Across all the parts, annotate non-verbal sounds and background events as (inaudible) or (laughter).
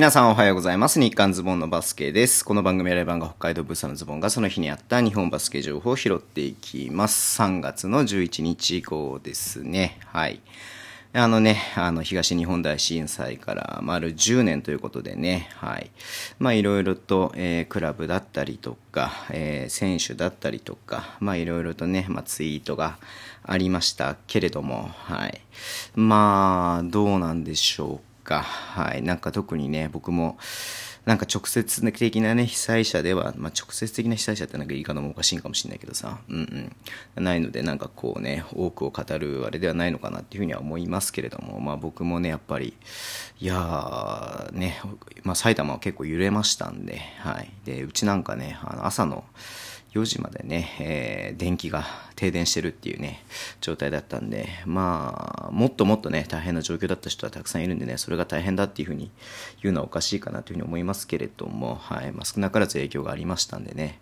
皆さんおはようございます。日刊ズボンのバスケです。この番組はレバンが北海道ブースのズボンがその日にあった日本バスケ情報を拾っていきます。3月の11日号ですね。はい。あのね、あの、東日本大震災から丸10年ということでね、はい。まあ、いろいろと、えークラブだったりとか、えー選手だったりとか、まあ、いろいろとね、まあ、ツイートがありましたけれども、はい。まあ、どうなんでしょうか。はい。なんか特にね、僕も、なんか直接的なね、被災者では、まあ、直接的な被災者ってなんか言い方もおかしいかもしれないけどさ、うんうん。ないので、なんかこうね、多くを語るあれではないのかなっていうふうには思いますけれども、まあ僕もね、やっぱり、いやー、ね、まあ埼玉は結構揺れましたんで、はい。で、うちなんかね、あの朝の、4時までね、えー電気が停電してるっていうね、状態だったんで、まあ、もっともっとね、大変な状況だった人はたくさんいるんでね、それが大変だっていうふうに言うのはおかしいかなというふうに思いますけれども、はい、まあ、少なからず影響がありましたんでね、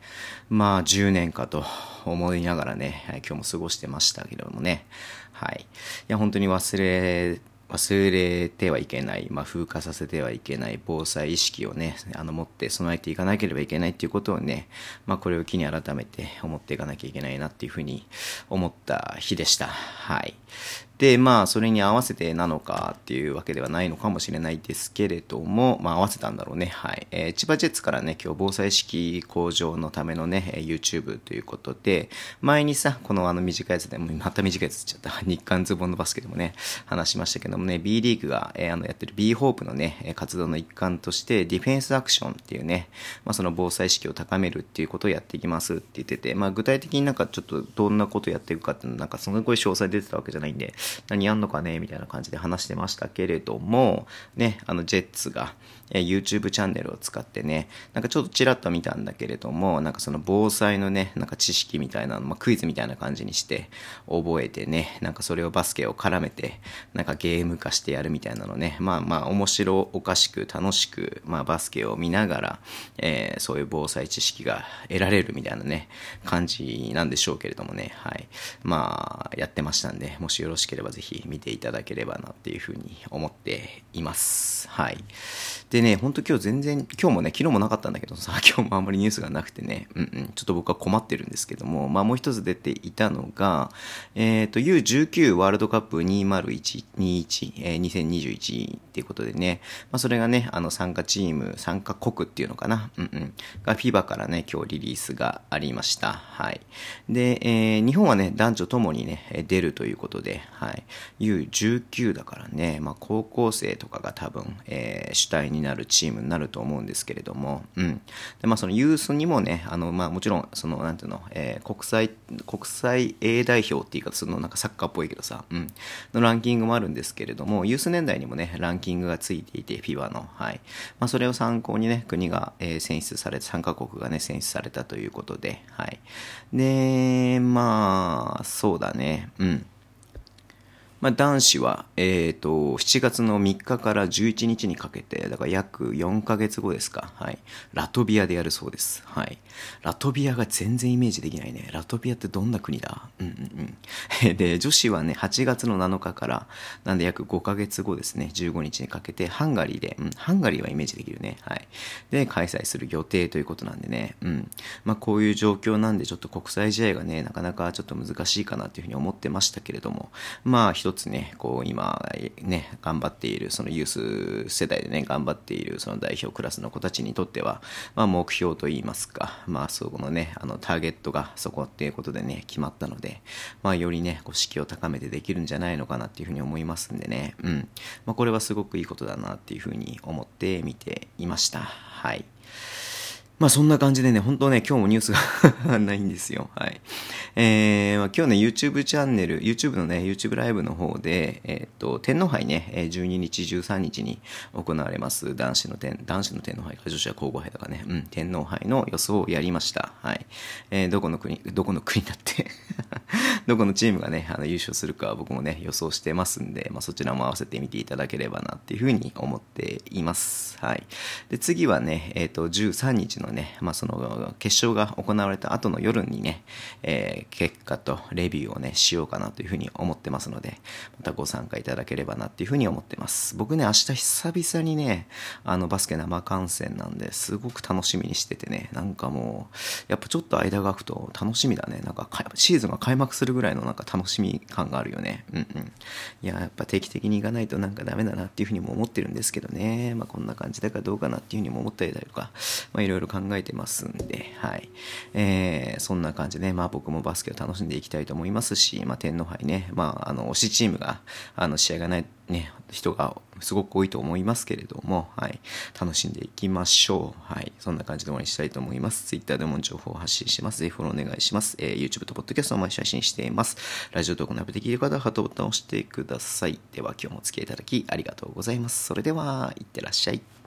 まあ、10年かと思いながらね、はい今日も過ごしてましたけれどもね、はい。いや、本当に忘れ、忘れてはいけない、まあ、風化させてはいけない防災意識をね、あの持って備えていかなければいけないっていうことをね、まあ、これを機に改めて思っていかなきゃいけないなっていうふうに思った日でした。はい。で、まあ、それに合わせてなのかっていうわけではないのかもしれないですけれども、まあ、合わせたんだろうね。はい。えー千葉ジェッツからね、今日防災意識向上のためのね、え YouTube ということで、前にさ、このあの短いやつで、もうまた短いやつっちゃった。(laughs) 日韓ズボンのバスケでもね、話しましたけどもね、B リーグが、えーあのやってる B ホープのね、活動の一環として、ディフェンスアクションっていうね、まあ、その防災意識を高めるっていうことをやっていきますって言ってて、まあ、具体的になんかちょっとどんなことやっていくかっていうのなんかすごい詳細出てたわけじゃないんで、何やんのかねみたいな感じで話してましたけれども、ね、あの、ジェッツが、え YouTube チャンネルを使ってね、なんかちょっとちらっと見たんだけれども、なんかその防災のね、なんか知識みたいなの、まあ、クイズみたいな感じにして覚えてね、なんかそれをバスケを絡めて、なんかゲーム化してやるみたいなのね、まあまあ面白おかしく楽しく、まあバスケを見ながら、えーそういう防災知識が得られるみたいなね、感じなんでしょうけれどもね、はい。まあ、やってましたんで、もしよろしければぜひ見ていただければなっていうふうに思っています。はい。でね、ほんと今日全然、今日もね、昨日もなかったんだけどさ、今日もあんまりニュースがなくてね、うんうん、ちょっと僕は困ってるんですけども、まあもう一つ出ていたのが、えっ、と、U19 ワールドカップ2021、えー2021っていうことでね、まあそれがね、あの参加チーム、参加国っていうのかな、うんうん、が FIBA からね、今日リリースがありました。はい。で、えー日本はね、男女ともにね、出るということで、はい。はい U19 だからね、まあ高校生とかが多分、えー主体になるチームになると思うんですけれども、うん。で、まあそのユースにもね、あの、まあもちろん、その、なんていうの、えー国際、国際 A 代表っていうか、そのなんかサッカーっぽいけどさ、うん。のランキングもあるんですけれども、ユース年代にもね、ランキングがついていて、FIBA の、はい。まあそれを参考にね、国が、えー選出され、参加国がね、選出されたということで、はい。で、まあ、そうだね、うん。まあ、男子は、えー、と7月の3日から11日にかけてだから約4ヶ月後ですか、はい、ラトビアでやるそうです、はい、ラトビアが全然イメージできないね。ラトビアってどんな国だ？うんうんうん。(laughs) で女子はね8月の7日からなんで約5ヶ月後ですね。15日にかけてハンガリーで、うん、ハンガリーはイメージできるね、はい、で開催する予定ということなんでね、うん。まあ、こういう状況なんでちょっと国際試合がねなかなかちょっと難しいかなというふうに思ってましたけれども。まあ一つねこう今ね頑張っているそのユース世代でね頑張っているその代表クラスの子たちにとっては、まあ、目標といいますかまあそこのねあのターゲットがそこっていうことでね決まったのでまあよりねこう士気を高めてできるんじゃないのかなっていうふうに思いますんでね。うん。まあこれはすごくいいことだなっていうふうに思って見ていました。はい。まあそんな感じでね、本当ね、今日もニュースが (laughs) ないんですよ。はい。えー、まあ今日ね、YouTube チャンネル、YouTube のね、YouTube ライブの方で、えーっと、天皇杯ね、12日、13日に行われます男子の天、男子の天皇杯か、女子は皇后杯だかね、うん、天皇杯の予想をやりました。はい。えーどこの国、どこの国だって、(laughs) どこのチームがね、あの優勝するか僕もね、予想してますんで、まあそちらも合わせてみていただければなっていうふうに思っています。はい。で、次はね、えっと、13日ののね、まあ、その決勝が行われた後の夜にね、えー、結果とレビューをね、しようかなというふうに思ってますので、またご参加いただければなっていうふうに思ってます。僕ね、明日久々にね、あの、バスケ生観戦なんで、すごく楽しみにしててね、なんかもう、やっぱちょっと間が空くと楽しみだね。なんか、シーズンが開幕するぐらいのなんか楽しみ感があるよね。うんうん。いや、やっぱ定期的に行かないとなんかダメだなっていうふうにも思ってるんですけどね。まあ、こんな感じだからどうかなっていうふうにも思ったりだとか、まあ、いろいろ考考えてますんで、はい。えー、そんな感じで、ねまあ僕もバスケを楽しんでいきたいと思いますし、まあ天皇杯ね、まああの、推しチームが、あの、試合がない、ね、人がすごく多いと思いますけれども、はい、楽しんでいきましょう。はい、そんな感じで終わりにしたいと思います。Twitter でも情報を発信してます。ぜひフォローお願いします。えー、YouTube と Podcast を毎週配信しています。ラジオトークのアプリで聞いる方はハートボタンを押してください。では今日もお付き合いいただきありがとうございます。それでは、いってらっしゃい。